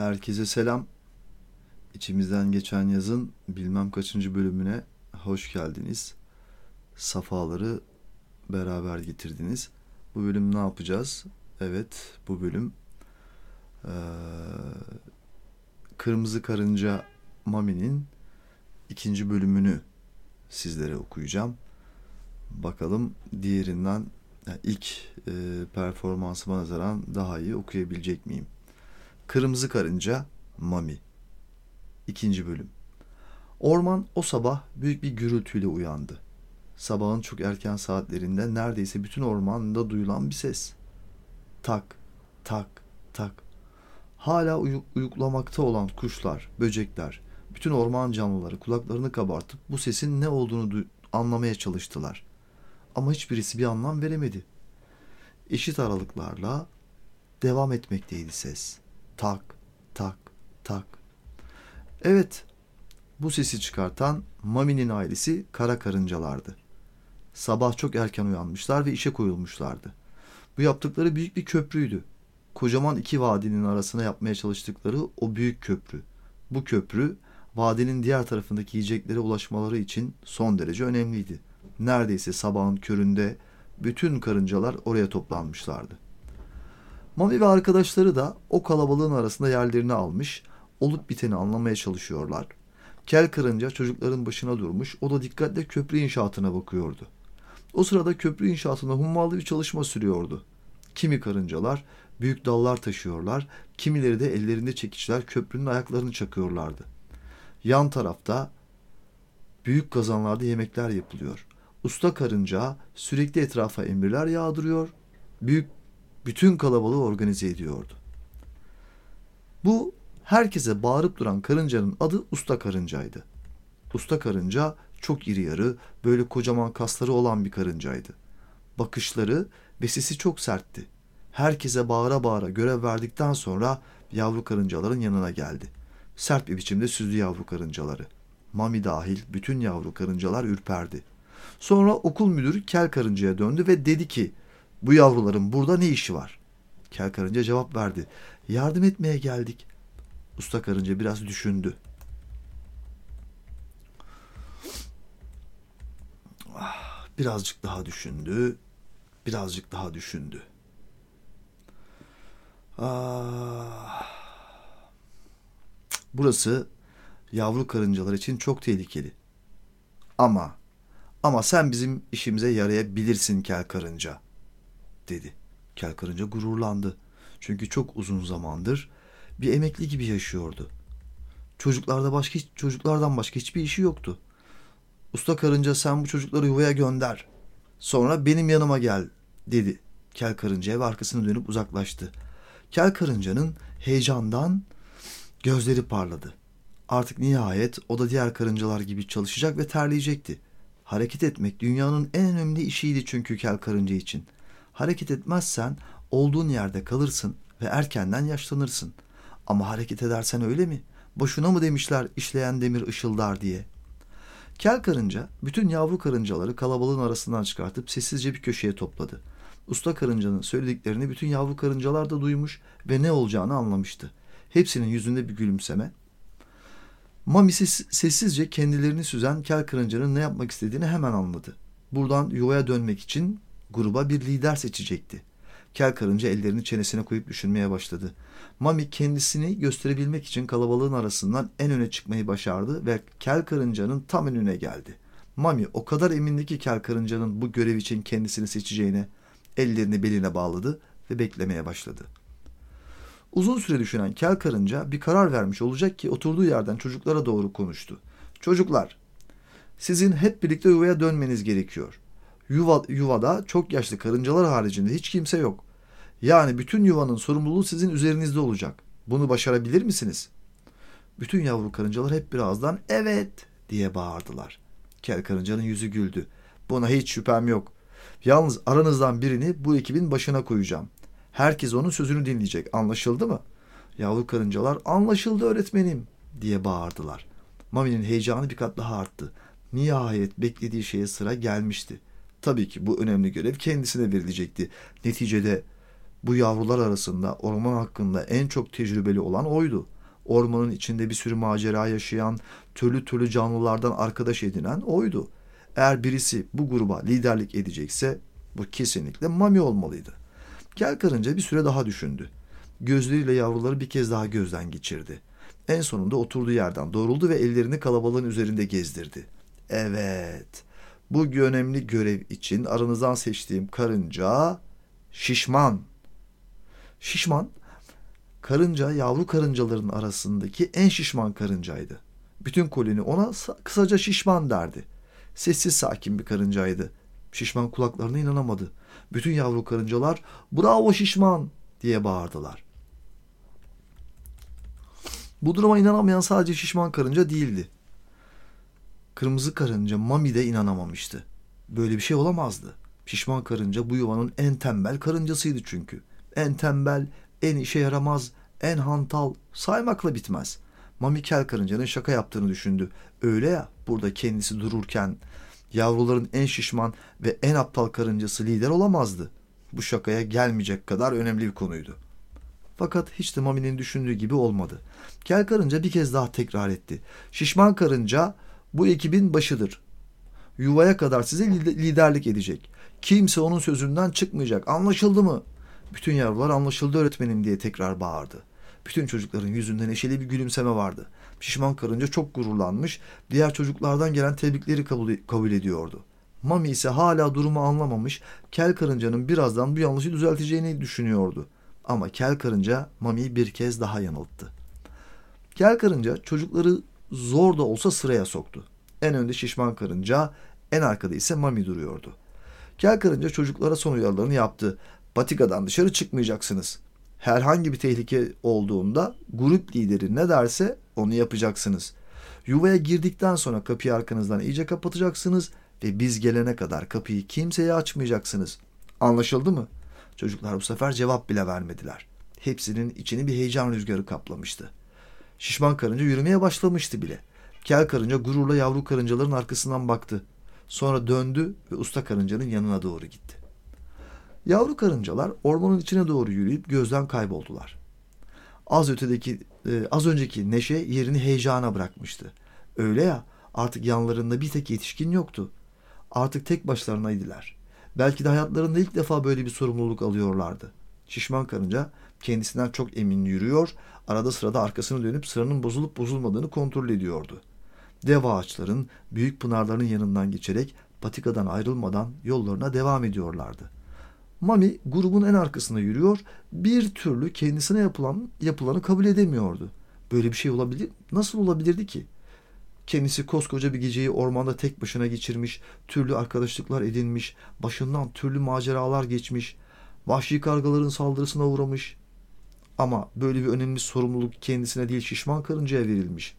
Herkese selam. İçimizden geçen yazın bilmem kaçıncı bölümüne hoş geldiniz. Safaları beraber getirdiniz. Bu bölüm ne yapacağız? Evet, bu bölüm ee, Kırmızı Karınca Mami'nin ikinci bölümünü sizlere okuyacağım. Bakalım diğerinden yani ilk e, performansıma nazaran daha iyi okuyabilecek miyim? Kırmızı Karınca Mami İkinci bölüm Orman o sabah büyük bir gürültüyle uyandı. Sabahın çok erken saatlerinde neredeyse bütün ormanda duyulan bir ses. Tak, tak, tak. Hala uyuk, uyuklamakta olan kuşlar, böcekler, bütün orman canlıları kulaklarını kabartıp bu sesin ne olduğunu anlamaya çalıştılar. Ama hiçbirisi bir anlam veremedi. Eşit aralıklarla devam etmekteydi ses. Tak, tak, tak. Evet, bu sesi çıkartan Mami'nin ailesi kara karıncalardı. Sabah çok erken uyanmışlar ve işe koyulmuşlardı. Bu yaptıkları büyük bir köprüydü. Kocaman iki vadinin arasına yapmaya çalıştıkları o büyük köprü. Bu köprü vadinin diğer tarafındaki yiyeceklere ulaşmaları için son derece önemliydi. Neredeyse sabahın köründe bütün karıncalar oraya toplanmışlardı. Mami ve arkadaşları da o kalabalığın arasında yerlerini almış, olup biteni anlamaya çalışıyorlar. Kel karınca çocukların başına durmuş, o da dikkatle köprü inşaatına bakıyordu. O sırada köprü inşaatında hummalı bir çalışma sürüyordu. Kimi karıncalar büyük dallar taşıyorlar, kimileri de ellerinde çekiçler köprünün ayaklarını çakıyorlardı. Yan tarafta büyük kazanlarda yemekler yapılıyor. Usta karınca sürekli etrafa emirler yağdırıyor, büyük bütün kalabalığı organize ediyordu. Bu herkese bağırıp duran karıncanın adı Usta Karıncaydı. Usta Karınca çok iri yarı, böyle kocaman kasları olan bir karıncaydı. Bakışları ve sesi çok sertti. Herkese bağıra bağıra görev verdikten sonra yavru karıncaların yanına geldi. Sert bir biçimde süzdü yavru karıncaları. Mami dahil bütün yavru karıncalar ürperdi. Sonra okul müdürü kel karıncaya döndü ve dedi ki bu yavruların burada ne işi var? Kel karınca cevap verdi. Yardım etmeye geldik. Usta karınca biraz düşündü. Ah, birazcık daha düşündü. Birazcık daha düşündü. Ah. Burası yavru karıncalar için çok tehlikeli. Ama ama sen bizim işimize yarayabilirsin kel karınca dedi. Kel karınca gururlandı. Çünkü çok uzun zamandır bir emekli gibi yaşıyordu. Çocuklarda başka çocuklardan başka hiçbir işi yoktu. Usta karınca sen bu çocukları yuvaya gönder. Sonra benim yanıma gel dedi. Kel karınca ev arkasını dönüp uzaklaştı. Kel karıncanın heyecandan gözleri parladı. Artık nihayet o da diğer karıncalar gibi çalışacak ve terleyecekti. Hareket etmek dünyanın en önemli işiydi çünkü kel karınca için. Hareket etmezsen olduğun yerde kalırsın ve erkenden yaşlanırsın. Ama hareket edersen öyle mi? Boşuna mı demişler işleyen demir ışıldar diye. Kel karınca bütün yavru karıncaları kalabalığın arasından çıkartıp sessizce bir köşeye topladı. Usta karıncanın söylediklerini bütün yavru karıncalar da duymuş ve ne olacağını anlamıştı. Hepsinin yüzünde bir gülümseme. Mami sessizce kendilerini süzen kel karıncanın ne yapmak istediğini hemen anladı. Buradan yuvaya dönmek için gruba bir lider seçecekti. Kel karınca ellerini çenesine koyup düşünmeye başladı. Mami kendisini gösterebilmek için kalabalığın arasından en öne çıkmayı başardı ve kel karıncanın tam önüne geldi. Mami o kadar emindi ki kel karıncanın bu görev için kendisini seçeceğine ellerini beline bağladı ve beklemeye başladı. Uzun süre düşünen kel karınca bir karar vermiş olacak ki oturduğu yerden çocuklara doğru konuştu. Çocuklar, sizin hep birlikte yuvaya dönmeniz gerekiyor. Yuva, yuvada çok yaşlı karıncalar haricinde hiç kimse yok. Yani bütün yuvanın sorumluluğu sizin üzerinizde olacak. Bunu başarabilir misiniz? Bütün yavru karıncalar hep birazdan evet diye bağırdılar. Kel karıncanın yüzü güldü. Buna hiç şüphem yok. Yalnız aranızdan birini bu ekibin başına koyacağım. Herkes onun sözünü dinleyecek. Anlaşıldı mı? Yavru karıncalar anlaşıldı öğretmenim diye bağırdılar. Mami'nin heyecanı bir kat daha arttı. Nihayet beklediği şeye sıra gelmişti. Tabii ki bu önemli görev kendisine verilecekti. Neticede Bu yavrular arasında orman hakkında en çok tecrübeli olan oydu. Ormanın içinde bir sürü macera yaşayan, türlü türlü canlılardan arkadaş edinen oydu. Eğer birisi bu gruba liderlik edecekse bu kesinlikle Mami olmalıydı. Kel karınca bir süre daha düşündü. Gözleriyle yavruları bir kez daha gözden geçirdi. En sonunda oturduğu yerden doğruldu ve ellerini kalabalığın üzerinde gezdirdi. Evet, bu önemli görev için aranızdan seçtiğim karınca şişman. Şişman, karınca yavru karıncaların arasındaki en şişman karıncaydı. Bütün koloni ona kısaca şişman derdi. Sessiz sakin bir karıncaydı. Şişman kulaklarına inanamadı. Bütün yavru karıncalar bravo şişman diye bağırdılar. Bu duruma inanamayan sadece şişman karınca değildi. Kırmızı karınca Mami de inanamamıştı. Böyle bir şey olamazdı. Şişman karınca bu yuvanın en tembel karıncasıydı çünkü. En tembel, en işe yaramaz, en hantal, saymakla bitmez. Mami kel karıncanın şaka yaptığını düşündü. Öyle ya burada kendisi dururken yavruların en şişman ve en aptal karıncası lider olamazdı. Bu şakaya gelmeyecek kadar önemli bir konuydu. Fakat hiç de Mami'nin düşündüğü gibi olmadı. Kel karınca bir kez daha tekrar etti. Şişman karınca bu ekibin başıdır. Yuvaya kadar size liderlik edecek. Kimse onun sözünden çıkmayacak. Anlaşıldı mı? Bütün yavrular anlaşıldı öğretmenim diye tekrar bağırdı. Bütün çocukların yüzünde neşeli bir gülümseme vardı. Şişman karınca çok gururlanmış, diğer çocuklardan gelen tebrikleri kabul, kabul ediyordu. Mami ise hala durumu anlamamış, kel karıncanın birazdan bu yanlışı düzelteceğini düşünüyordu. Ama kel karınca Mami'yi bir kez daha yanılttı. Kel karınca çocukları zor da olsa sıraya soktu. En önde şişman karınca, en arkada ise Mami duruyordu. Kel karınca çocuklara son uyarılarını yaptı. Patikadan dışarı çıkmayacaksınız. Herhangi bir tehlike olduğunda grup lideri ne derse onu yapacaksınız. Yuvaya girdikten sonra kapıyı arkanızdan iyice kapatacaksınız ve biz gelene kadar kapıyı kimseye açmayacaksınız. Anlaşıldı mı? Çocuklar bu sefer cevap bile vermediler. Hepsinin içini bir heyecan rüzgarı kaplamıştı. Şişman karınca yürümeye başlamıştı bile. Kel karınca gururla yavru karıncaların arkasından baktı. Sonra döndü ve usta karıncanın yanına doğru gitti. Yavru karıncalar ormanın içine doğru yürüyüp gözden kayboldular. Az ötedeki e, az önceki neşe yerini heyecana bırakmıştı. Öyle ya artık yanlarında bir tek yetişkin yoktu. Artık tek başlarınaydılar. Belki de hayatlarında ilk defa böyle bir sorumluluk alıyorlardı. Şişman karınca kendisinden çok emin yürüyor, arada sırada arkasını dönüp sıranın bozulup bozulmadığını kontrol ediyordu. Dev ağaçların, büyük pınarların yanından geçerek patikadan ayrılmadan yollarına devam ediyorlardı. Mami grubun en arkasında yürüyor, bir türlü kendisine yapılan yapılanı kabul edemiyordu. Böyle bir şey olabilir, nasıl olabilirdi ki? Kendisi koskoca bir geceyi ormanda tek başına geçirmiş, türlü arkadaşlıklar edinmiş, başından türlü maceralar geçmiş, vahşi kargaların saldırısına uğramış. Ama böyle bir önemli sorumluluk kendisine değil şişman karıncaya verilmiş.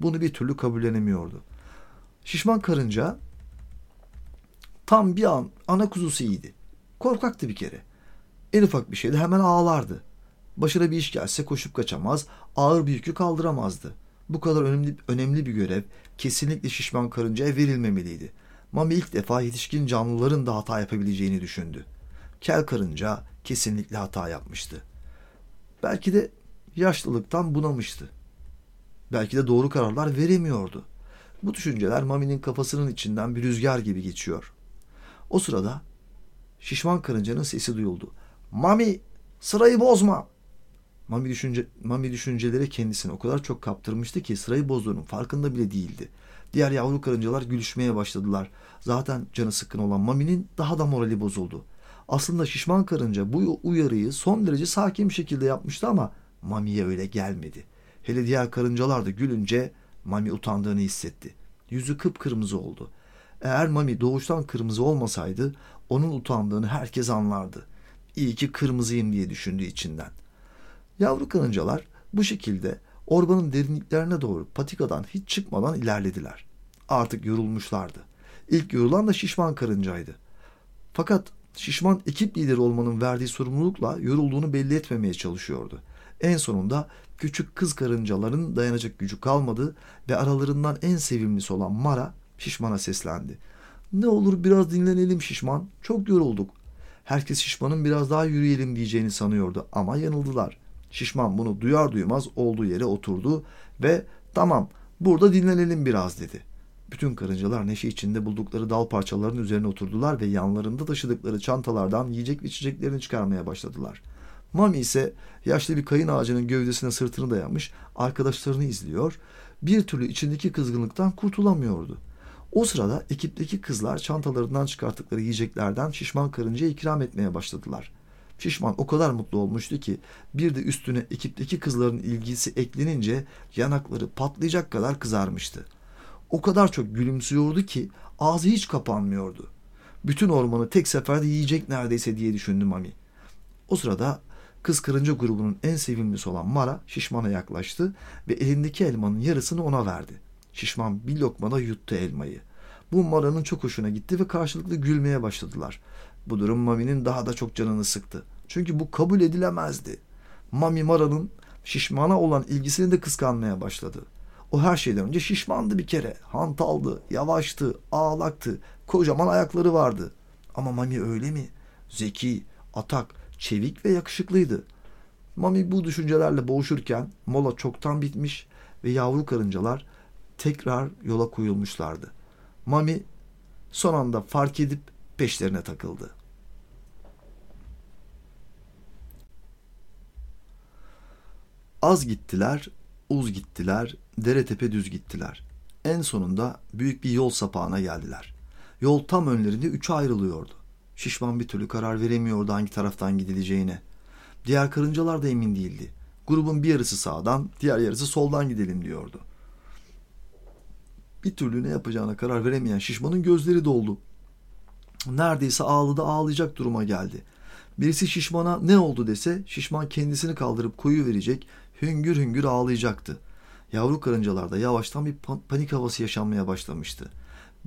Bunu bir türlü kabullenemiyordu. Şişman karınca tam bir an ana kuzusu iyiydi. Korkaktı bir kere. En ufak bir şeyde hemen ağlardı. Başına bir iş gelse koşup kaçamaz, ağır bir yükü kaldıramazdı. Bu kadar önemli, önemli bir görev kesinlikle şişman karıncaya verilmemeliydi. Mami ilk defa yetişkin canlıların da hata yapabileceğini düşündü. Kel karınca kesinlikle hata yapmıştı. Belki de yaşlılıktan bunamıştı. Belki de doğru kararlar veremiyordu. Bu düşünceler Mami'nin kafasının içinden bir rüzgar gibi geçiyor. O sırada şişman karıncanın sesi duyuldu. Mami sırayı bozma. Mami, düşünce, Mami düşünceleri kendisini o kadar çok kaptırmıştı ki sırayı bozduğunun farkında bile değildi. Diğer yavru karıncalar gülüşmeye başladılar. Zaten canı sıkkın olan Mami'nin daha da morali bozuldu. Aslında şişman karınca bu uyarıyı son derece sakin bir şekilde yapmıştı ama Mami'ye öyle gelmedi. Hele diğer karıncalar da gülünce Mami utandığını hissetti. Yüzü kıpkırmızı oldu. Eğer Mami doğuştan kırmızı olmasaydı onun utandığını herkes anlardı. İyi ki kırmızıyım diye düşündüğü içinden. Yavru karıncalar bu şekilde ormanın derinliklerine doğru patikadan hiç çıkmadan ilerlediler. Artık yorulmuşlardı. İlk yorulan da şişman karıncaydı. Fakat şişman ekip lideri olmanın verdiği sorumlulukla yorulduğunu belli etmemeye çalışıyordu. En sonunda küçük kız karıncaların dayanacak gücü kalmadı ve aralarından en sevimlisi olan Mara şişmana seslendi. Ne olur biraz dinlenelim şişman, çok yorulduk. Herkes şişmanın biraz daha yürüyelim diyeceğini sanıyordu ama yanıldılar. Şişman bunu duyar duymaz olduğu yere oturdu ve tamam burada dinlenelim biraz dedi. Bütün karıncalar neşe içinde buldukları dal parçalarının üzerine oturdular ve yanlarında taşıdıkları çantalardan yiyecek ve içeceklerini çıkarmaya başladılar. Mami ise yaşlı bir kayın ağacının gövdesine sırtını dayamış arkadaşlarını izliyor, bir türlü içindeki kızgınlıktan kurtulamıyordu. O sırada ekipteki kızlar çantalarından çıkarttıkları yiyeceklerden şişman karıncaya ikram etmeye başladılar. Şişman o kadar mutlu olmuştu ki bir de üstüne ekipteki kızların ilgisi eklenince yanakları patlayacak kadar kızarmıştı. O kadar çok gülümsüyordu ki ağzı hiç kapanmıyordu. Bütün ormanı tek seferde yiyecek neredeyse diye düşündü Mami. O sırada kız karınca grubunun en sevimlisi olan Mara şişmana yaklaştı ve elindeki elmanın yarısını ona verdi. Şişman bir lokmada yuttu elmayı. Bu Mara'nın çok hoşuna gitti ve karşılıklı gülmeye başladılar. Bu durum Mami'nin daha da çok canını sıktı. Çünkü bu kabul edilemezdi. Mami Mara'nın şişmana olan ilgisini de kıskanmaya başladı. O her şeyden önce şişmandı bir kere. Hantaldı, yavaştı, ağlaktı. Kocaman ayakları vardı. Ama Mami öyle mi? Zeki, atak, çevik ve yakışıklıydı. Mami bu düşüncelerle boğuşurken mola çoktan bitmiş ve yavru karıncalar tekrar yola koyulmuşlardı. Mami son anda fark edip peşlerine takıldı. Az gittiler, uz gittiler, dere tepe düz gittiler. En sonunda büyük bir yol sapağına geldiler. Yol tam önlerinde üçe ayrılıyordu. Şişman bir türlü karar veremiyordu hangi taraftan gidileceğine. Diğer karıncalar da emin değildi. Grubun bir yarısı sağdan, diğer yarısı soldan gidelim diyordu. Bir türlü ne yapacağına karar veremeyen şişmanın gözleri doldu. Neredeyse ağladı ağlayacak duruma geldi. Birisi şişmana ne oldu dese şişman kendisini kaldırıp koyu verecek, hüngür hüngür ağlayacaktı. Yavru karıncalarda yavaştan bir panik havası yaşanmaya başlamıştı.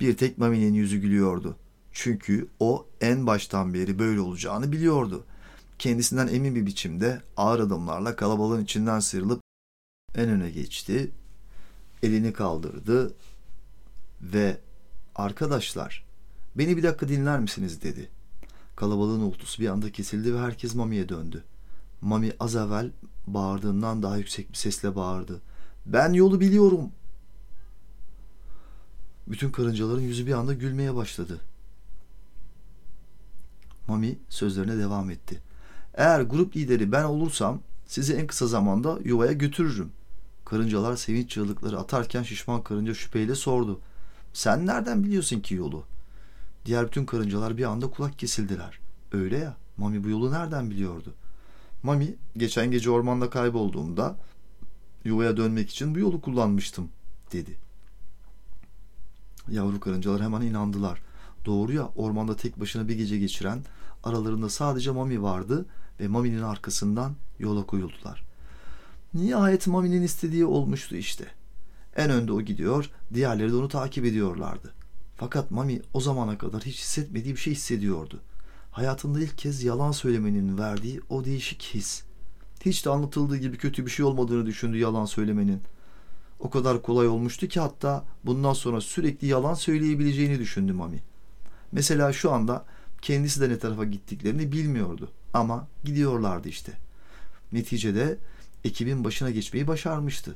Bir tek Mami'nin yüzü gülüyordu. Çünkü o en baştan beri böyle olacağını biliyordu. Kendisinden emin bir biçimde ağır adımlarla kalabalığın içinden sıyrılıp en öne geçti. Elini kaldırdı ve arkadaşlar beni bir dakika dinler misiniz dedi. Kalabalığın uğultusu bir anda kesildi ve herkes Mami'ye döndü. Mami az evvel bağırdığından daha yüksek bir sesle bağırdı. Ben yolu biliyorum. Bütün karıncaların yüzü bir anda gülmeye başladı. Mami sözlerine devam etti. Eğer grup lideri ben olursam sizi en kısa zamanda yuvaya götürürüm. Karıncalar sevinç çığlıkları atarken şişman karınca şüpheyle sordu. Sen nereden biliyorsun ki yolu? Diğer bütün karıncalar bir anda kulak kesildiler. Öyle ya, Mami bu yolu nereden biliyordu? Mami, geçen gece ormanda kaybolduğumda yuvaya dönmek için bu yolu kullanmıştım, dedi. Yavru karıncalar hemen inandılar. Doğru ya, ormanda tek başına bir gece geçiren, aralarında sadece Mami vardı ve Mami'nin arkasından yola koyuldular. Nihayet Mami'nin istediği olmuştu işte. En önde o gidiyor, diğerleri de onu takip ediyorlardı. Fakat Mami o zamana kadar hiç hissetmediği bir şey hissediyordu. Hayatında ilk kez yalan söylemenin verdiği o değişik his. Hiç de anlatıldığı gibi kötü bir şey olmadığını düşündü yalan söylemenin. O kadar kolay olmuştu ki hatta bundan sonra sürekli yalan söyleyebileceğini düşündü Mami. Mesela şu anda kendisi de ne tarafa gittiklerini bilmiyordu ama gidiyorlardı işte. Neticede ekibin başına geçmeyi başarmıştı.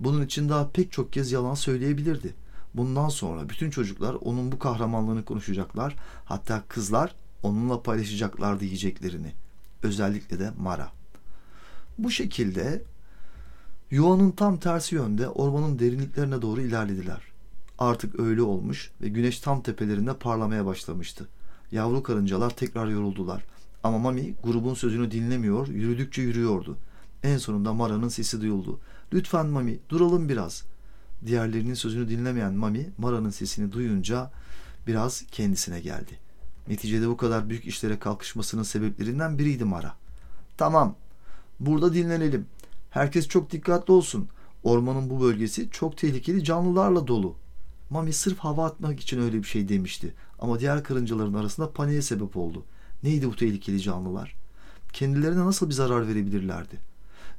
Bunun için daha pek çok kez yalan söyleyebilirdi. Bundan sonra bütün çocuklar onun bu kahramanlığını konuşacaklar. Hatta kızlar onunla paylaşacaklar diyeceklerini. Özellikle de Mara. Bu şekilde yuvanın tam tersi yönde ormanın derinliklerine doğru ilerlediler. Artık öğle olmuş ve güneş tam tepelerinde parlamaya başlamıştı. Yavru karıncalar tekrar yoruldular. Ama Mami grubun sözünü dinlemiyor, yürüdükçe yürüyordu. En sonunda Mara'nın sesi duyuldu. Lütfen Mami duralım biraz. Diğerlerinin sözünü dinlemeyen Mami Mara'nın sesini duyunca biraz kendisine geldi. Neticede bu kadar büyük işlere kalkışmasının sebeplerinden biriydi Mara. Tamam, burada dinlenelim. Herkes çok dikkatli olsun. Ormanın bu bölgesi çok tehlikeli canlılarla dolu. Mami sırf hava atmak için öyle bir şey demişti. Ama diğer karıncaların arasında paniğe sebep oldu. Neydi bu tehlikeli canlılar? Kendilerine nasıl bir zarar verebilirlerdi?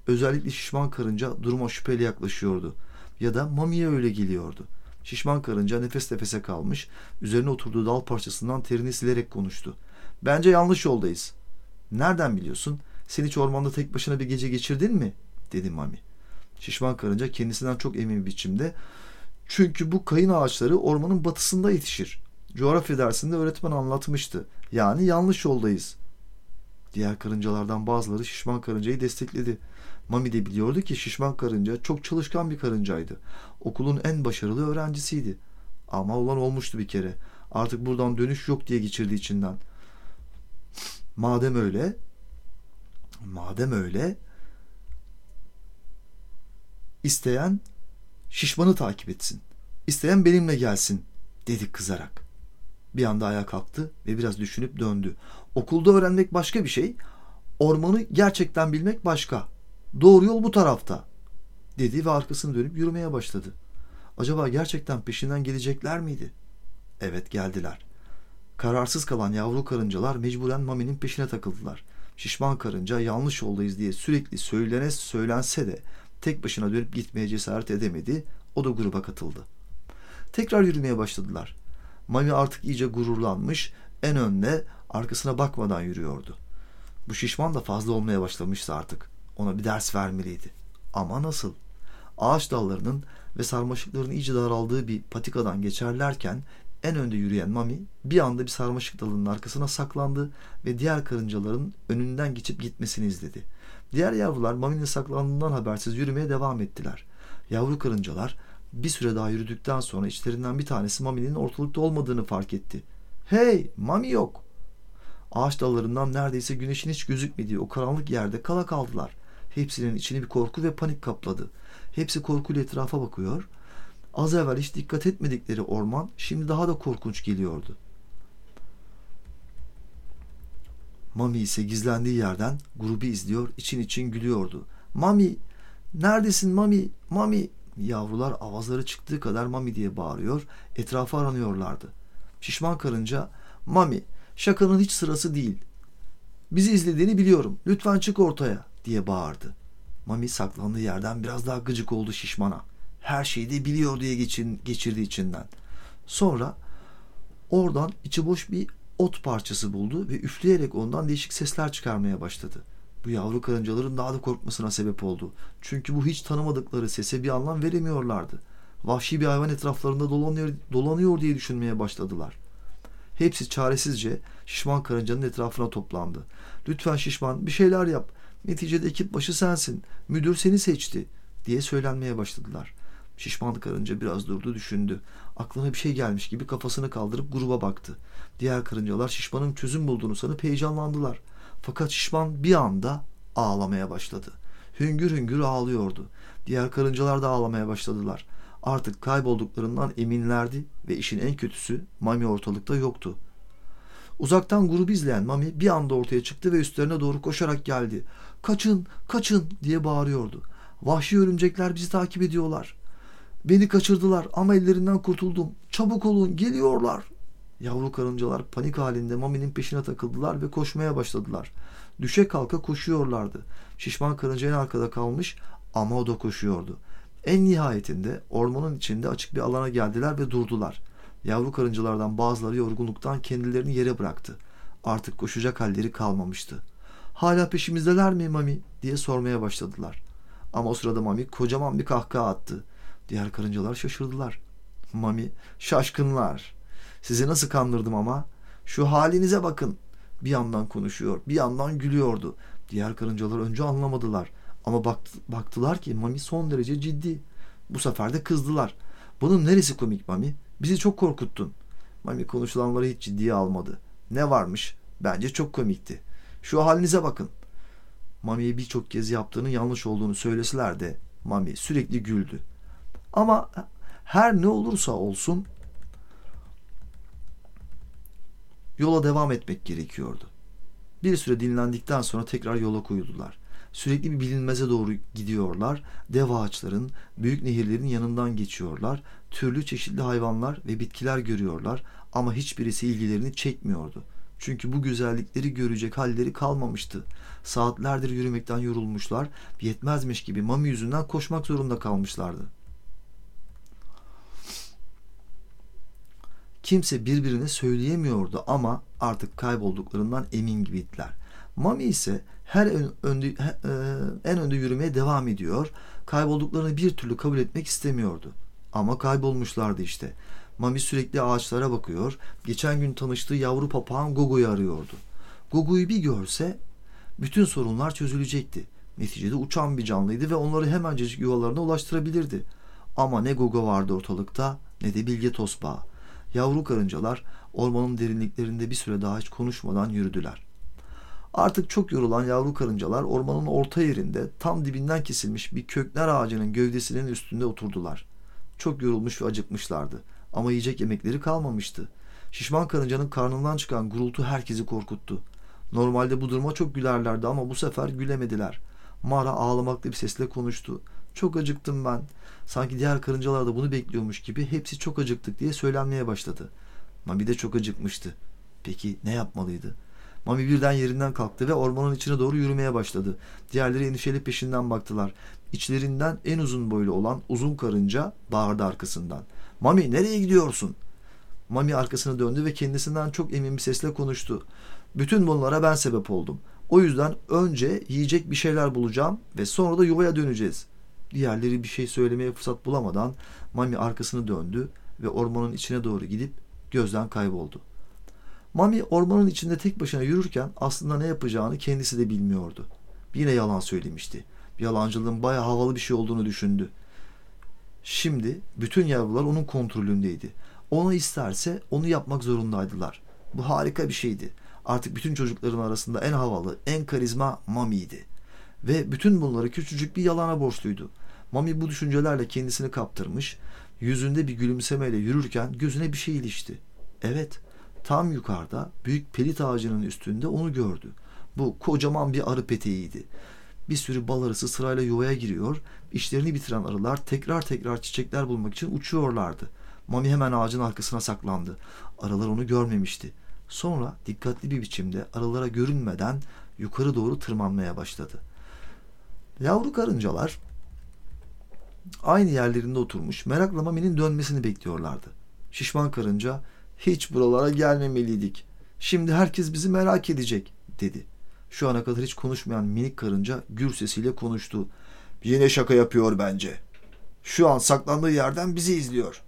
Özellikle şişman karınca duruma şüpheli yaklaşıyordu. Ya da Mami'ye öyle geliyordu. Şişman karınca nefes nefese kalmış, üzerine oturduğu dal parçasından terini silerek konuştu. Bence yanlış yoldayız. Nereden biliyorsun? Sen hiç ormanda tek başına bir gece geçirdin mi? dedi Mami. Şişman karınca kendisinden çok emin bir biçimde. Çünkü bu kayın ağaçları ormanın batısında yetişir. Coğrafya dersinde öğretmen anlatmıştı. Yani yanlış yoldayız. Diğer karıncalardan bazıları şişman karıncayı destekledi. Mami de biliyordu ki şişman karınca çok çalışkan bir karıncaydı. Okulun en başarılı öğrencisiydi. Ama olan olmuştu bir kere. Artık buradan dönüş yok diye geçirdi içinden. Madem öyle, madem öyle, isteyen şişmanı takip etsin. İsteyen benimle gelsin, dedi kızarak. Bir anda ayağa kalktı ve biraz düşünüp döndü. Okulda öğrenmek başka bir şey, ormanı gerçekten bilmek başka. Doğru yol bu tarafta, dedi ve arkasını dönüp yürümeye başladı. Acaba gerçekten peşinden gelecekler miydi? Evet geldiler. Kararsız kalan yavru karıncalar mecburen Mami'nin peşine takıldılar. Şişman karınca yanlış yoldayız diye sürekli söylene söylense de tek başına dönüp gitmeye cesaret edemedi. O da gruba katıldı. Tekrar yürümeye başladılar. Mami artık iyice gururlanmış, en önde arkasına bakmadan yürüyordu. Bu şişman da fazla olmaya başlamıştı artık. Ona bir ders vermeliydi. Ama nasıl? Ağaç dallarının ve sarmaşıkların iyice daraldığı bir patikadan geçerlerken en önde yürüyen Mami bir anda bir sarmaşık dalının arkasına saklandı ve diğer karıncaların önünden geçip gitmesini izledi. Diğer yavrular Mami'nin saklandığından habersiz yürümeye devam ettiler. Yavru karıncalar bir süre daha yürüdükten sonra içlerinden bir tanesi Mami'nin ortalıkta olmadığını fark etti. Hey Mami yok. Ağaç dallarından neredeyse güneşin hiç gözükmediği o karanlık yerde kala kaldılar. Hepsinin içini bir korku ve panik kapladı. Hepsi korkuyla etrafa bakıyor. Az evvel hiç dikkat etmedikleri orman şimdi daha da korkunç geliyordu. Mami ise gizlendiği yerden grubu izliyor, için için gülüyordu. Mami, neredesin Mami, Mami? Yavrular avazları çıktığı kadar Mami diye bağırıyor, etrafı aranıyorlardı. Şişman karınca, Mami, şakanın hiç sırası değil. Bizi izlediğini biliyorum, lütfen çık ortaya diye bağırdı. Mami saklandığı yerden biraz daha gıcık oldu şişmana. Her şeyi de biliyor diye geçin, geçirdi içinden. Sonra oradan içi boş bir ot parçası buldu ve üfleyerek ondan değişik sesler çıkarmaya başladı. Bu yavru karıncaların daha da korkmasına sebep oldu. Çünkü bu hiç tanımadıkları sese bir anlam veremiyorlardı. Vahşi bir hayvan etraflarında dolanıyor, dolanıyor diye düşünmeye başladılar. Hepsi çaresizce şişman karıncanın etrafına toplandı. Lütfen şişman bir şeyler yap. Neticede ekip başı sensin. Müdür seni seçti diye söylenmeye başladılar. Şişman karınca biraz durdu düşündü. Aklına bir şey gelmiş gibi kafasını kaldırıp gruba baktı. Diğer karıncalar şişmanın çözüm bulduğunu sanıp heyecanlandılar. Fakat şişman bir anda ağlamaya başladı. Hüngür hüngür ağlıyordu. Diğer karıncalar da ağlamaya başladılar. Artık kaybolduklarından eminlerdi ve işin en kötüsü Mami ortalıkta yoktu. Uzaktan grubu izleyen Mami bir anda ortaya çıktı ve üstlerine doğru koşarak geldi. Kaçın, kaçın diye bağırıyordu. Vahşi örümcekler bizi takip ediyorlar. Beni kaçırdılar ama ellerinden kurtuldum. Çabuk olun, geliyorlar. Yavru karıncalar panik halinde Mami'nin peşine takıldılar ve koşmaya başladılar. Düşe kalka koşuyorlardı. Şişman karınca en arkada kalmış ama o da koşuyordu. En nihayetinde ormanın içinde açık bir alana geldiler ve durdular. Yavru karıncalardan bazıları yorgunluktan kendilerini yere bıraktı. Artık koşacak halleri kalmamıştı. Hala peşimizdeler mi Mami diye sormaya başladılar. Ama o sırada Mami kocaman bir kahkaha attı. Diğer karıncalar şaşırdılar. Mami şaşkınlar. Sizi nasıl kandırdım ama? Şu halinize bakın. Bir yandan konuşuyor, bir yandan gülüyordu. Diğer karıncalar önce anlamadılar. Ama baktı, baktılar ki Mami son derece ciddi. Bu sefer de kızdılar. Bunun neresi komik Mami? Bizi çok korkuttun. Mami konuşulanları hiç ciddiye almadı. Ne varmış? Bence çok komikti. Şu halinize bakın. Mami'ye birçok kez yaptığının yanlış olduğunu söyleseler de Mami sürekli güldü. Ama her ne olursa olsun yola devam etmek gerekiyordu. Bir süre dinlendikten sonra tekrar yola koyuldular. Sürekli bir bilinmeze doğru gidiyorlar. Dev ağaçların, büyük nehirlerin yanından geçiyorlar. Türlü çeşitli hayvanlar ve bitkiler görüyorlar ama hiçbirisi ilgilerini çekmiyordu. Çünkü bu güzellikleri görecek halleri kalmamıştı. Saatlerdir yürümekten yorulmuşlar, yetmezmiş gibi Mami yüzünden koşmak zorunda kalmışlardı. Kimse birbirine söyleyemiyordu ama artık kaybolduklarından emin gibiydiler. Mami ise her ön, önde, e, en önde yürümeye devam ediyor. Kaybolduklarını bir türlü kabul etmek istemiyordu. Ama kaybolmuşlardı işte. Mami sürekli ağaçlara bakıyor. Geçen gün tanıştığı yavru papağan Gogo'yu arıyordu. Gogo'yu bir görse bütün sorunlar çözülecekti. Neticede uçan bir canlıydı ve onları hemencecik yuvalarına ulaştırabilirdi. Ama ne Gogo vardı ortalıkta ne de Bilge Tosbağa. Yavru karıncalar ormanın derinliklerinde bir süre daha hiç konuşmadan yürüdüler. Artık çok yorulan yavru karıncalar ormanın orta yerinde tam dibinden kesilmiş bir kökler ağacının gövdesinin üstünde oturdular. Çok yorulmuş ve acıkmışlardı ama yiyecek yemekleri kalmamıştı. Şişman karıncanın karnından çıkan gurultu herkesi korkuttu. Normalde bu duruma çok gülerlerdi ama bu sefer gülemediler. Mara ağlamaklı bir sesle konuştu. Çok acıktım ben. Sanki diğer karıncalar da bunu bekliyormuş gibi hepsi çok acıktık diye söylenmeye başladı. Mami de çok acıkmıştı. Peki ne yapmalıydı? Mami birden yerinden kalktı ve ormanın içine doğru yürümeye başladı. Diğerleri endişeli peşinden baktılar. İçlerinden en uzun boylu olan uzun karınca bağırdı arkasından. Mami nereye gidiyorsun? Mami arkasını döndü ve kendisinden çok emin bir sesle konuştu. Bütün bunlara ben sebep oldum. O yüzden önce yiyecek bir şeyler bulacağım ve sonra da yuvaya döneceğiz. Diğerleri bir şey söylemeye fırsat bulamadan Mami arkasını döndü ve ormanın içine doğru gidip gözden kayboldu. Mami ormanın içinde tek başına yürürken aslında ne yapacağını kendisi de bilmiyordu. Yine yalan söylemişti. Yalancılığın baya havalı bir şey olduğunu düşündü. Şimdi bütün yavrular onun kontrolündeydi. Onu isterse onu yapmak zorundaydılar. Bu harika bir şeydi. Artık bütün çocukların arasında en havalı, en karizma Mami'ydi. Ve bütün bunları küçücük bir yalana borçluydu. Mami bu düşüncelerle kendisini kaptırmış, yüzünde bir gülümsemeyle yürürken gözüne bir şey ilişti. Evet, tam yukarıda büyük pelit ağacının üstünde onu gördü. Bu kocaman bir arı peteğiydi. Bir sürü bal arısı sırayla yuvaya giriyor, işlerini bitiren arılar tekrar tekrar çiçekler bulmak için uçuyorlardı. Mami hemen ağacın arkasına saklandı. Arılar onu görmemişti. Sonra dikkatli bir biçimde arılara görünmeden yukarı doğru tırmanmaya başladı. Yavru karıncalar aynı yerlerinde oturmuş merakla Mami'nin dönmesini bekliyorlardı. Şişman karınca hiç buralara gelmemeliydik. Şimdi herkes bizi merak edecek dedi. Şu ana kadar hiç konuşmayan minik karınca gür sesiyle konuştu. Yine şaka yapıyor bence. Şu an saklandığı yerden bizi izliyor.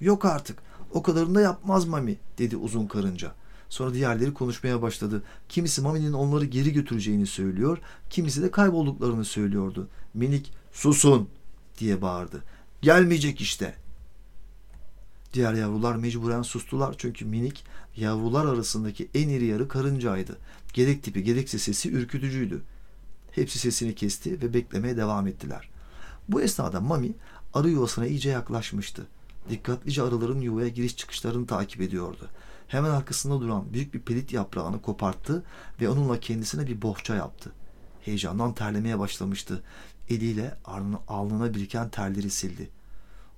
Yok artık. O kadarını da yapmaz Mami dedi uzun karınca. Sonra diğerleri konuşmaya başladı. Kimisi Mami'nin onları geri götüreceğini söylüyor, kimisi de kaybolduklarını söylüyordu. Minik susun diye bağırdı. Gelmeyecek işte. Diğer yavrular mecburen sustular çünkü minik yavrular arasındaki en iri yarı karıncaydı. Gerek tipi gerekse sesi ürkütücüydü. Hepsi sesini kesti ve beklemeye devam ettiler. Bu esnada Mami arı yuvasına iyice yaklaşmıştı. Dikkatlice arıların yuvaya giriş çıkışlarını takip ediyordu. Hemen arkasında duran büyük bir pelit yaprağını koparttı ve onunla kendisine bir bohça yaptı. Heyecandan terlemeye başlamıştı. Eliyle alnına biriken terleri sildi.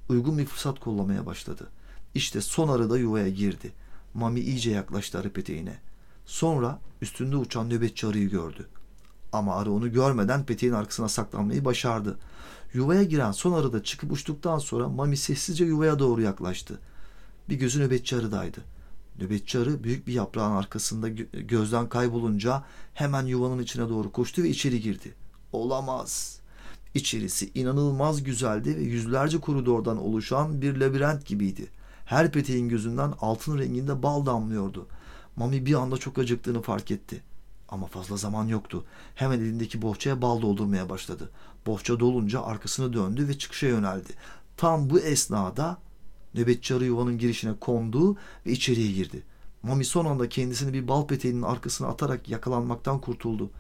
Uygun bir fırsat kollamaya başladı. İşte son arı da yuvaya girdi. Mami iyice yaklaştı arı peteğine. Sonra üstünde uçan nöbetçi arıyı gördü. Ama arı onu görmeden peteğin arkasına saklanmayı başardı. Yuvaya giren son arı da çıkıp uçtuktan sonra Mami sessizce yuvaya doğru yaklaştı. Bir gözü nöbetçi arıdaydı. Nöbetçi arı büyük bir yaprağın arkasında gözden kaybolunca hemen yuvanın içine doğru koştu ve içeri girdi. Olamaz. İçerisi inanılmaz güzeldi ve yüzlerce koridordan oluşan bir labirent gibiydi. Her peteğin gözünden altın renginde bal damlıyordu. Mami bir anda çok acıktığını fark etti. Ama fazla zaman yoktu. Hemen elindeki bohçaya bal doldurmaya başladı. Bohça dolunca arkasını döndü ve çıkışa yöneldi. Tam bu esnada nöbetçi arı yuvanın girişine kondu ve içeriye girdi. Mami son anda kendisini bir bal peteğinin arkasına atarak yakalanmaktan kurtuldu.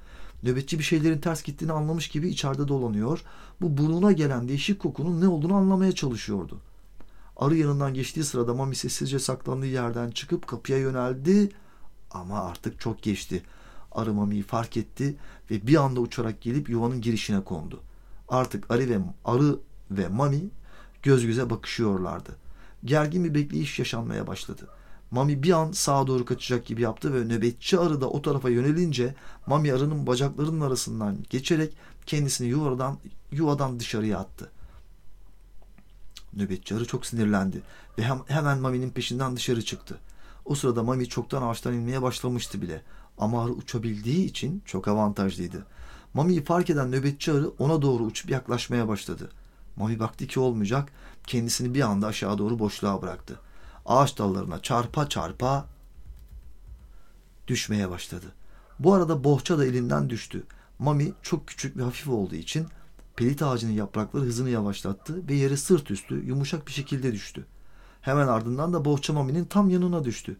Nöbetçi bir şeylerin ters gittiğini anlamış gibi içeride dolanıyor. Bu burnuna gelen değişik kokunun ne olduğunu anlamaya çalışıyordu. Arı yanından geçtiği sırada Mami sessizce saklandığı yerden çıkıp kapıya yöneldi ama artık çok geçti. Arı Mami'yi fark etti ve bir anda uçarak gelip yuvanın girişine kondu. Artık arı ve arı ve Mami göz göze bakışıyorlardı. Gergin bir bekleyiş yaşanmaya başladı. Mami bir an sağa doğru kaçacak gibi yaptı ve nöbetçi arı da o tarafa yönelince Mami arının bacaklarının arasından geçerek kendisini yuvadan, yuvadan dışarıya attı. Nöbetçi arı çok sinirlendi ve hem, hemen Mami'nin peşinden dışarı çıktı. O sırada Mami çoktan ağaçtan inmeye başlamıştı bile. Ama arı uçabildiği için çok avantajlıydı. Mami'yi fark eden nöbetçi arı ona doğru uçup yaklaşmaya başladı. Mami baktı ki olmayacak, kendisini bir anda aşağı doğru boşluğa bıraktı. Ağaç dallarına çarpa çarpa düşmeye başladı. Bu arada bohça da elinden düştü. Mami çok küçük ve hafif olduğu için pelit ağacının yaprakları hızını yavaşlattı ve yere sırt üstü yumuşak bir şekilde düştü. Hemen ardından da bohça Mami'nin tam yanına düştü.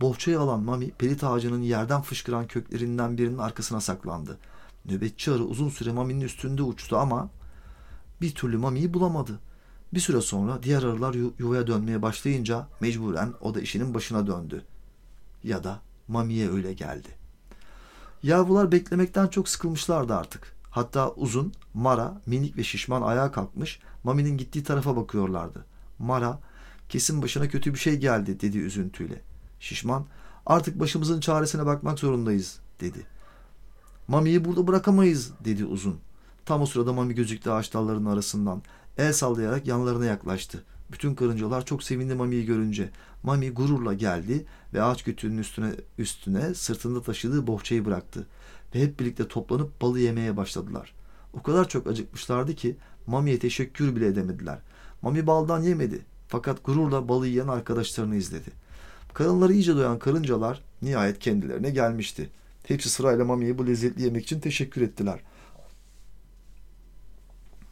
Bohçayı alan Mami pelit ağacının yerden fışkıran köklerinden birinin arkasına saklandı. Nöbetçi arı uzun süre Mami'nin üstünde uçtu ama bir türlü Mami'yi bulamadı. Bir süre sonra diğer arılar yuvaya dönmeye başlayınca mecburen o da işinin başına döndü. Ya da Mami'ye öyle geldi. Yavrular beklemekten çok sıkılmışlardı artık. Hatta uzun, Mara, minik ve şişman ayağa kalkmış Mami'nin gittiği tarafa bakıyorlardı. Mara, kesin başına kötü bir şey geldi dedi üzüntüyle. Şişman, artık başımızın çaresine bakmak zorundayız dedi. Mami'yi burada bırakamayız dedi uzun. Tam o sırada Mami gözüktü ağaç dallarının arasından. El sallayarak yanlarına yaklaştı. Bütün karıncalar çok sevindi Mami'yi görünce. Mami gururla geldi ve ağaç kütüğünün üstüne, üstüne sırtında taşıdığı bohçayı bıraktı. Ve hep birlikte toplanıp balı yemeye başladılar. O kadar çok acıkmışlardı ki Mami'ye teşekkür bile edemediler. Mami baldan yemedi fakat gururla balı yiyen arkadaşlarını izledi. Karınları iyice doyan karıncalar nihayet kendilerine gelmişti. Hepsi sırayla Mami'ye bu lezzetli yemek için teşekkür ettiler.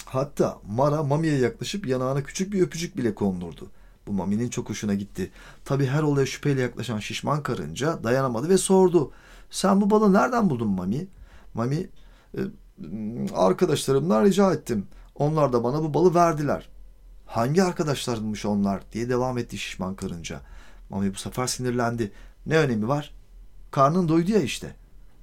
Hatta Mara Mami'ye yaklaşıp yanağına küçük bir öpücük bile kondurdu. Bu Mami'nin çok hoşuna gitti. Tabi her olaya şüpheyle yaklaşan şişman karınca dayanamadı ve sordu. Sen bu balı nereden buldun Mami? Mami e, arkadaşlarımdan rica ettim. Onlar da bana bu balı verdiler. Hangi arkadaşlarınmış onlar diye devam etti şişman karınca. Mami bu sefer sinirlendi. Ne önemi var? Karnın doydu ya işte.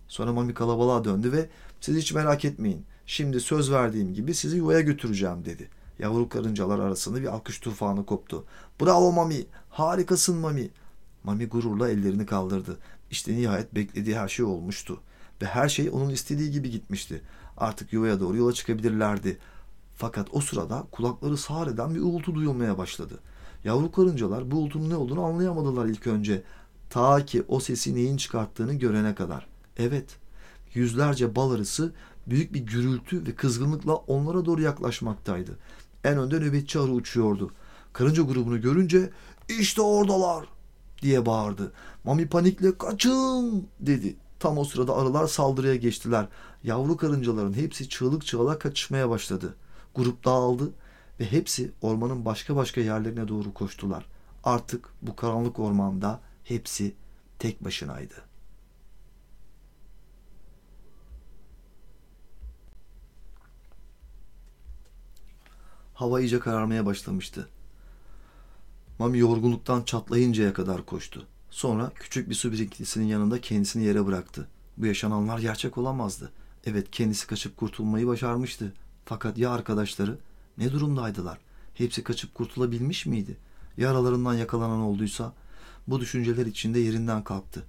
Sonra Mami kalabalığa döndü ve siz hiç merak etmeyin. Şimdi söz verdiğim gibi sizi yuvaya götüreceğim dedi. Yavru karıncalar arasında bir alkış tufanı koptu. Bravo Mami, harikasın Mami. Mami gururla ellerini kaldırdı. İşte nihayet beklediği her şey olmuştu. Ve her şey onun istediği gibi gitmişti. Artık yuvaya doğru yola çıkabilirlerdi. Fakat o sırada kulakları sağır eden bir uğultu duyulmaya başladı. Yavru karıncalar bu uğultunun ne olduğunu anlayamadılar ilk önce. Ta ki o sesi neyin çıkarttığını görene kadar. Evet, yüzlerce bal arısı büyük bir gürültü ve kızgınlıkla onlara doğru yaklaşmaktaydı. En önde nöbetçi arı uçuyordu. Karınca grubunu görünce işte oradalar diye bağırdı. Mami panikle kaçın dedi. Tam o sırada arılar saldırıya geçtiler. Yavru karıncaların hepsi çığlık çığlığa kaçışmaya başladı. Grup dağıldı ve hepsi ormanın başka başka yerlerine doğru koştular. Artık bu karanlık ormanda hepsi tek başınaydı. Hava iyice kararmaya başlamıştı. Mami yorgunluktan çatlayıncaya kadar koştu. Sonra küçük bir su birikintisinin yanında kendisini yere bıraktı. Bu yaşananlar gerçek olamazdı. Evet kendisi kaçıp kurtulmayı başarmıştı. Fakat ya arkadaşları ne durumdaydılar? Hepsi kaçıp kurtulabilmiş miydi? Ya aralarından yakalanan olduysa? Bu düşünceler içinde yerinden kalktı.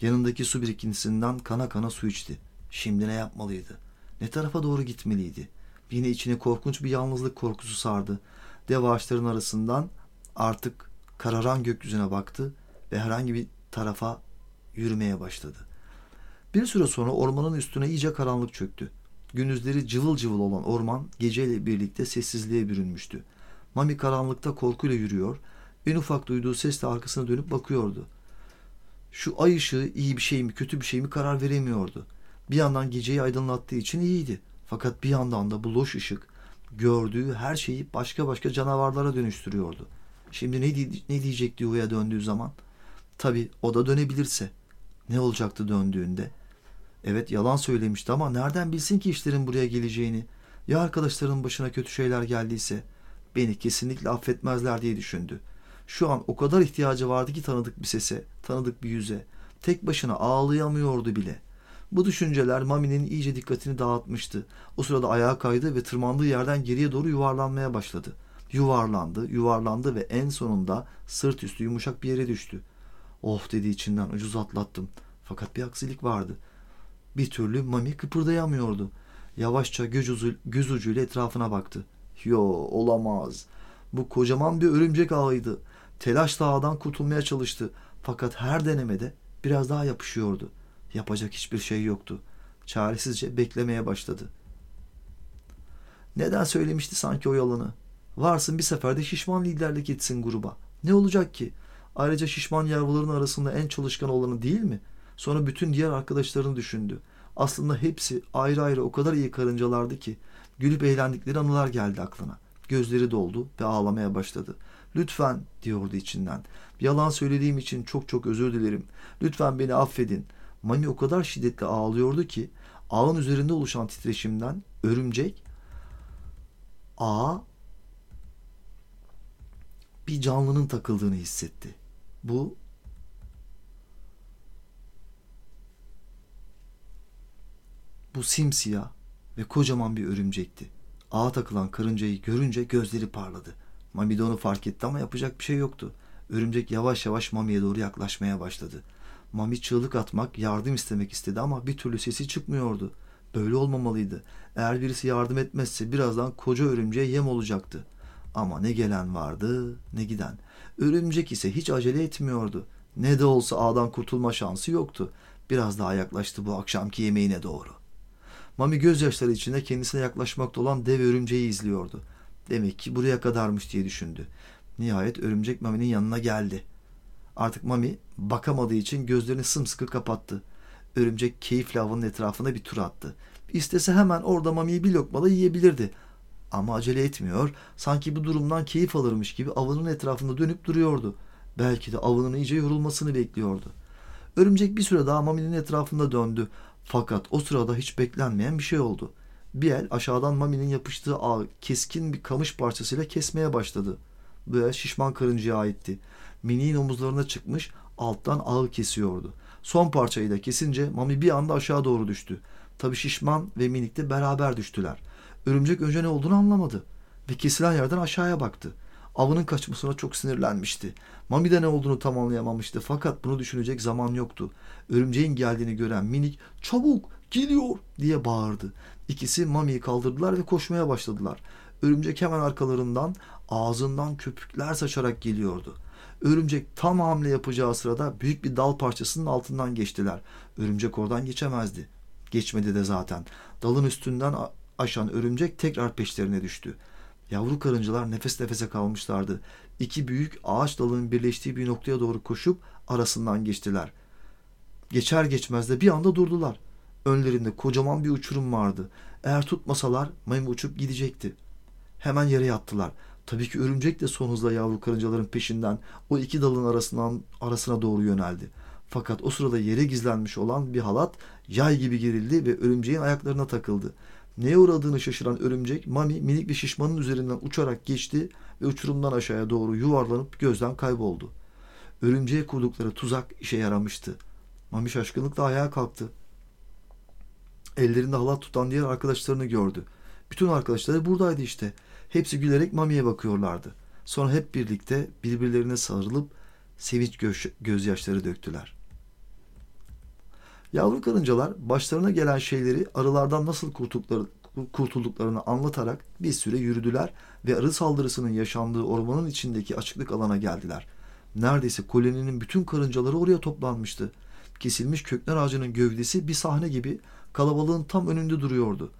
Yanındaki su birikintisinden kana kana su içti. Şimdi ne yapmalıydı? Ne tarafa doğru gitmeliydi? Yine içine korkunç bir yalnızlık korkusu sardı. Dev ağaçların arasından artık kararan gökyüzüne baktı ve herhangi bir tarafa yürümeye başladı. Bir süre sonra ormanın üstüne iyice karanlık çöktü. Gündüzleri cıvıl cıvıl olan orman geceyle birlikte sessizliğe bürünmüştü. Mami karanlıkta korkuyla yürüyor, en ufak duyduğu sesle arkasına dönüp bakıyordu. Şu ay ışığı iyi bir şey mi kötü bir şey mi karar veremiyordu. Bir yandan geceyi aydınlattığı için iyiydi. Fakat bir yandan da bu loş ışık gördüğü her şeyi başka başka canavarlara dönüştürüyordu. Şimdi ne, ne diyecekti yuvaya döndüğü zaman? Tabi o da dönebilirse. Ne olacaktı döndüğünde? Evet yalan söylemişti ama nereden bilsin ki işlerin buraya geleceğini? Ya arkadaşların başına kötü şeyler geldiyse? Beni kesinlikle affetmezler diye düşündü. Şu an o kadar ihtiyacı vardı ki tanıdık bir sese, tanıdık bir yüze. Tek başına ağlayamıyordu bile.'' Bu düşünceler Mami'nin iyice dikkatini dağıtmıştı. O sırada ayağa kaydı ve tırmandığı yerden geriye doğru yuvarlanmaya başladı. Yuvarlandı, yuvarlandı ve en sonunda sırt üstü yumuşak bir yere düştü. Oh dedi içinden ucuz atlattım. Fakat bir aksilik vardı. Bir türlü Mami kıpırdayamıyordu. Yavaşça göz, ucu, göz ucuyla etrafına baktı. Yo olamaz. Bu kocaman bir örümcek ağıydı. Telaşla ağdan kurtulmaya çalıştı. Fakat her denemede biraz daha yapışıyordu. Yapacak hiçbir şey yoktu. Çaresizce beklemeye başladı. Neden söylemişti sanki o yalanı? Varsın bir seferde şişman liderlik etsin gruba. Ne olacak ki? Ayrıca şişman yavruların arasında en çalışkan olanı değil mi? Sonra bütün diğer arkadaşlarını düşündü. Aslında hepsi ayrı ayrı o kadar iyi karıncalardı ki gülüp eğlendikleri anılar geldi aklına. Gözleri doldu ve ağlamaya başladı. Lütfen diyordu içinden. Yalan söylediğim için çok çok özür dilerim. Lütfen beni affedin. Mami o kadar şiddetle ağlıyordu ki ağın üzerinde oluşan titreşimden örümcek ağa bir canlının takıldığını hissetti. Bu bu simsiyah ve kocaman bir örümcekti. Ağa takılan karıncayı görünce gözleri parladı. Mami de onu fark etti ama yapacak bir şey yoktu. Örümcek yavaş yavaş Mami'ye doğru yaklaşmaya başladı. Mami çığlık atmak, yardım istemek istedi ama bir türlü sesi çıkmıyordu. Böyle olmamalıydı. Eğer birisi yardım etmezse birazdan koca örümceğe yem olacaktı. Ama ne gelen vardı ne giden. Örümcek ise hiç acele etmiyordu. Ne de olsa ağdan kurtulma şansı yoktu. Biraz daha yaklaştı bu akşamki yemeğine doğru. Mami gözyaşları içinde kendisine yaklaşmakta olan dev örümceği izliyordu. Demek ki buraya kadarmış diye düşündü. Nihayet örümcek Mami'nin yanına geldi. Artık Mami bakamadığı için gözlerini sımsıkı kapattı. Örümcek keyifle avının etrafına bir tur attı. İstese hemen orada Mami'yi bir lokmada yiyebilirdi. Ama acele etmiyor, sanki bu durumdan keyif alırmış gibi avının etrafında dönüp duruyordu. Belki de avının iyice yorulmasını bekliyordu. Örümcek bir süre daha Mami'nin etrafında döndü. Fakat o sırada hiç beklenmeyen bir şey oldu. Bir el aşağıdan Mami'nin yapıştığı ağ keskin bir kamış parçasıyla kesmeye başladı. Bu el şişman karıncaya aitti. Mini'nin omuzlarına çıkmış alttan ağı kesiyordu. Son parçayı da kesince Mami bir anda aşağı doğru düştü. Tabi şişman ve minik de beraber düştüler. Örümcek önce ne olduğunu anlamadı ve kesilen yerden aşağıya baktı. Avının kaçmasına çok sinirlenmişti. Mami de ne olduğunu tam anlayamamıştı fakat bunu düşünecek zaman yoktu. Örümceğin geldiğini gören minik çabuk geliyor diye bağırdı. İkisi Mami'yi kaldırdılar ve koşmaya başladılar. Örümcek hemen arkalarından ağzından köpükler saçarak geliyordu. Örümcek tam hamle yapacağı sırada büyük bir dal parçasının altından geçtiler. Örümcek oradan geçemezdi. Geçmedi de zaten. Dalın üstünden aşan örümcek tekrar peşlerine düştü. Yavru karıncalar nefes nefese kalmışlardı. İki büyük ağaç dalının birleştiği bir noktaya doğru koşup arasından geçtiler. Geçer geçmez de bir anda durdular. Önlerinde kocaman bir uçurum vardı. Eğer tutmasalar maymun uçup gidecekti. Hemen yere yattılar. Tabii ki örümcek de son hızla yavru karıncaların peşinden o iki dalın arasından arasına doğru yöneldi. Fakat o sırada yere gizlenmiş olan bir halat yay gibi gerildi ve örümceğin ayaklarına takıldı. Neye uğradığını şaşıran örümcek Mami minik bir şişmanın üzerinden uçarak geçti ve uçurumdan aşağıya doğru yuvarlanıp gözden kayboldu. Örümceğe kurdukları tuzak işe yaramıştı. Mami şaşkınlıkla ayağa kalktı. Ellerinde halat tutan diğer arkadaşlarını gördü. Bütün arkadaşları buradaydı işte. Hepsi gülerek Mami'ye bakıyorlardı. Sonra hep birlikte birbirlerine sarılıp sevinç göz, gözyaşları döktüler. Yavru karıncalar başlarına gelen şeyleri arılardan nasıl kurtuldukları, kurtulduklarını anlatarak bir süre yürüdüler ve arı saldırısının yaşandığı ormanın içindeki açıklık alana geldiler. Neredeyse koloninin bütün karıncaları oraya toplanmıştı. Kesilmiş kökler ağacının gövdesi bir sahne gibi kalabalığın tam önünde duruyordu.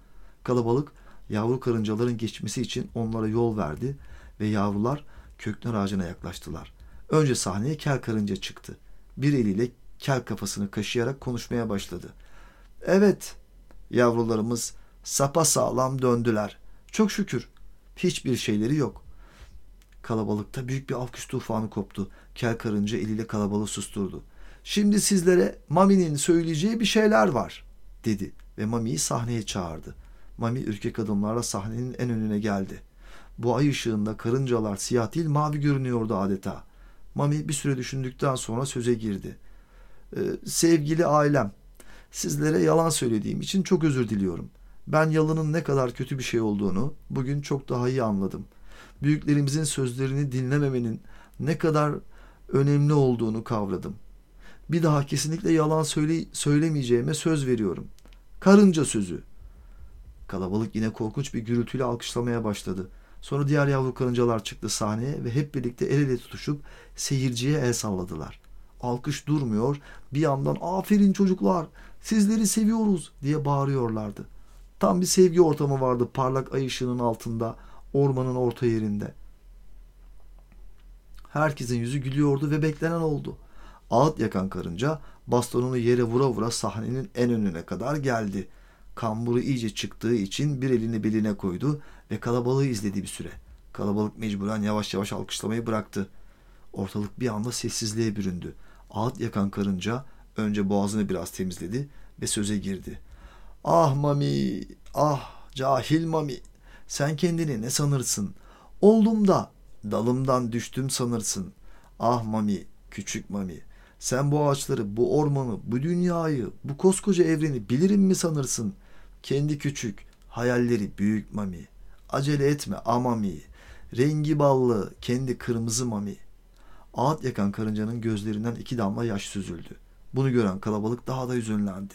Kalabalık yavru karıncaların geçmesi için onlara yol verdi ve yavrular kökler ağacına yaklaştılar. Önce sahneye kel karınca çıktı. Bir eliyle kel kafasını kaşıyarak konuşmaya başladı. Evet, yavrularımız sapa sağlam döndüler. Çok şükür. Hiçbir şeyleri yok. Kalabalıkta büyük bir alkış tufanı koptu. Kel karınca eliyle kalabalığı susturdu. Şimdi sizlere Mami'nin söyleyeceği bir şeyler var, dedi ve Mami'yi sahneye çağırdı. Mami ürkek adımlarla sahnenin en önüne geldi. Bu ay ışığında karıncalar siyah değil mavi görünüyordu adeta. Mami bir süre düşündükten sonra söze girdi. Ee, sevgili ailem, sizlere yalan söylediğim için çok özür diliyorum. Ben yalanın ne kadar kötü bir şey olduğunu bugün çok daha iyi anladım. Büyüklerimizin sözlerini dinlememenin ne kadar önemli olduğunu kavradım. Bir daha kesinlikle yalan söyle söylemeyeceğime söz veriyorum. Karınca sözü. Kalabalık yine korkunç bir gürültüyle alkışlamaya başladı. Sonra diğer yavru karıncalar çıktı sahneye ve hep birlikte el ele tutuşup seyirciye el salladılar. Alkış durmuyor. Bir yandan aferin çocuklar sizleri seviyoruz diye bağırıyorlardı. Tam bir sevgi ortamı vardı parlak ay ışığının altında ormanın orta yerinde. Herkesin yüzü gülüyordu ve beklenen oldu. Ağıt yakan karınca bastonunu yere vura vura sahnenin en önüne kadar geldi. Kamburu iyice çıktığı için bir elini beline koydu ve kalabalığı izledi bir süre. Kalabalık mecburen yavaş yavaş alkışlamayı bıraktı. Ortalık bir anda sessizliğe büründü. Ağıt yakan karınca önce boğazını biraz temizledi ve söze girdi. Ah Mami, ah cahil Mami, sen kendini ne sanırsın? Oldum da dalımdan düştüm sanırsın. Ah Mami, küçük Mami, sen bu ağaçları, bu ormanı, bu dünyayı, bu koskoca evreni bilirim mi sanırsın? Kendi küçük, hayalleri büyük Mami. Acele etme amami. Rengi ballı, kendi kırmızı Mami. Ağıt yakan karıncanın gözlerinden iki damla yaş süzüldü. Bunu gören kalabalık daha da üzünlendi.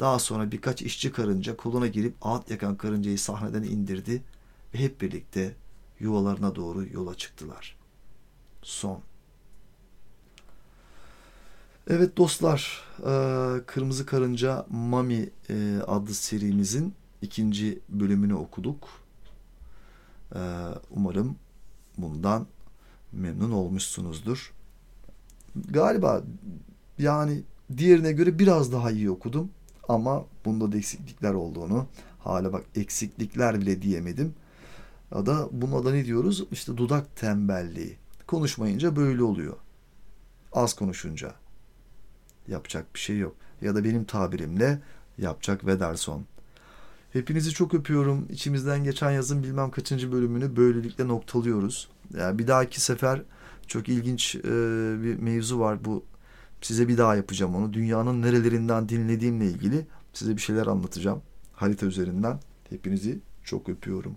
Daha sonra birkaç işçi karınca koluna girip ağıt yakan karıncayı sahneden indirdi ve hep birlikte yuvalarına doğru yola çıktılar. Son. Evet dostlar, Kırmızı Karınca Mami adlı serimizin ikinci bölümünü okuduk. Umarım bundan memnun olmuşsunuzdur. Galiba yani diğerine göre biraz daha iyi okudum ama bunda da eksiklikler olduğunu hala bak eksiklikler bile diyemedim. Ya da buna da ne diyoruz? İşte dudak tembelliği. Konuşmayınca böyle oluyor. Az konuşunca. Yapacak bir şey yok. Ya da benim tabirimle yapacak ve derson. Hepinizi çok öpüyorum. İçimizden geçen yazın bilmem kaçıncı bölümünü böylelikle noktalıyoruz. Yani bir dahaki sefer çok ilginç e, bir mevzu var. Bu size bir daha yapacağım onu. Dünyanın nerelerinden dinlediğimle ilgili size bir şeyler anlatacağım. Harita üzerinden. Hepinizi çok öpüyorum.